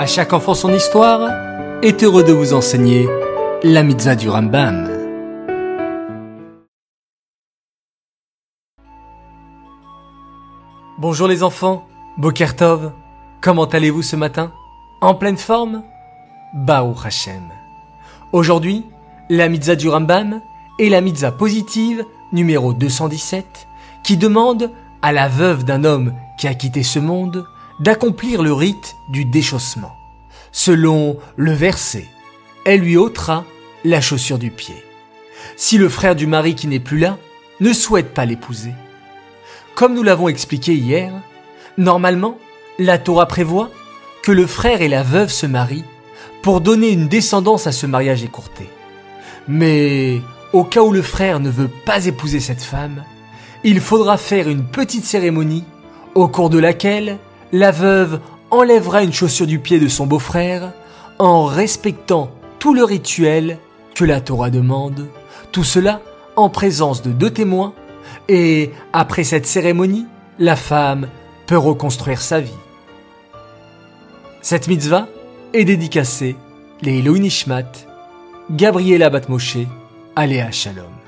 À chaque enfant son histoire est heureux de vous enseigner la mitzvah du Rambam. Bonjour les enfants, Bokertov, comment allez-vous ce matin? En pleine forme? Baou Hashem. Aujourd'hui, la mitzvah du Rambam est la mitzvah positive numéro 217 qui demande à la veuve d'un homme qui a quitté ce monde d'accomplir le rite du déchaussement. Selon le verset, elle lui ôtera la chaussure du pied. Si le frère du mari qui n'est plus là ne souhaite pas l'épouser. Comme nous l'avons expliqué hier, normalement, la Torah prévoit que le frère et la veuve se marient pour donner une descendance à ce mariage écourté. Mais au cas où le frère ne veut pas épouser cette femme, il faudra faire une petite cérémonie au cours de laquelle la veuve enlèvera une chaussure du pied de son beau-frère en respectant tout le rituel que la Torah demande, tout cela en présence de deux témoins, et après cette cérémonie, la femme peut reconstruire sa vie. Cette mitzvah est dédicacée les Elohim Gabriela Batmoshe, Aléa Shalom.